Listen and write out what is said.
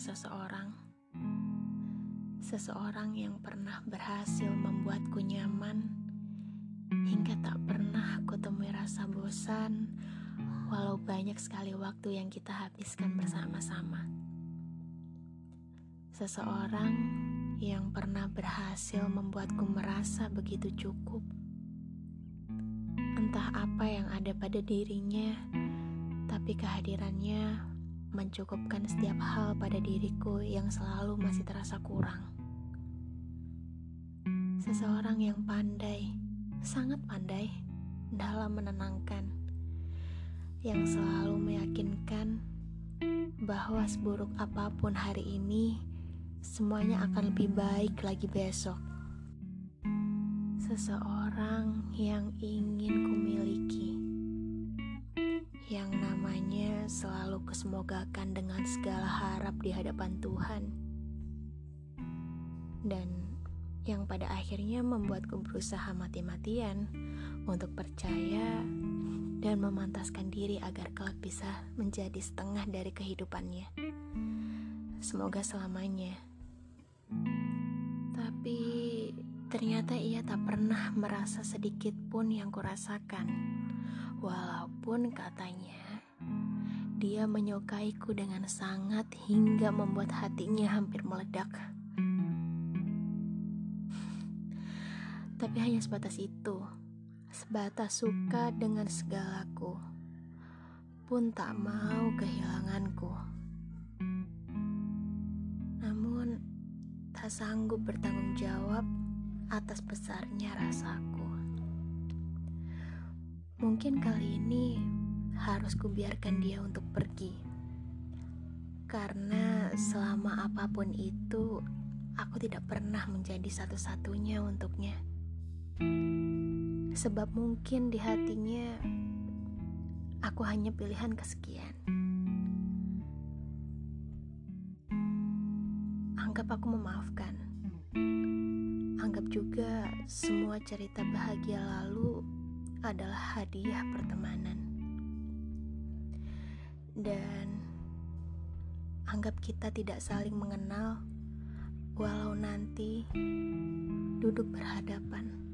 seseorang. Seseorang yang pernah berhasil membuatku nyaman hingga tak pernah aku temui rasa bosan walau banyak sekali waktu yang kita habiskan bersama-sama. Seseorang yang pernah berhasil membuatku merasa begitu cukup. Entah apa yang ada pada dirinya, tapi kehadirannya mencukupkan setiap hal pada diriku yang selalu masih terasa kurang. Seseorang yang pandai, sangat pandai dalam menenangkan, yang selalu meyakinkan bahwa seburuk apa pun hari ini, semuanya akan lebih baik lagi besok. Seseorang yang ingin kumiliki yang namanya selalu kesemogakan dengan segala harap di hadapan Tuhan, dan yang pada akhirnya membuatku berusaha mati-matian untuk percaya dan memantaskan diri agar kelak bisa menjadi setengah dari kehidupannya. Semoga selamanya. Tapi ternyata ia tak pernah merasa sedikit pun yang kurasakan Walaupun katanya dia menyukaiku dengan sangat hingga membuat hatinya hampir meledak. Tapi hanya sebatas itu, sebatas suka dengan segalaku, pun tak mau kehilanganku. Namun, tak sanggup bertanggung jawab atas besarnya rasaku. Mungkin kali ini harus kubiarkan dia untuk pergi. Karena selama apa pun itu, aku tidak pernah menjadi satu-satunya untuknya. Sebab mungkin di hatinya aku hanya pilihan kesekian. Anggap aku memaafkan. Anggap juga semua cerita bahagia lalu adalah hadiah pertemanan. Dan anggap kita tidak saling mengenal, walau nanti duduk berhadapan.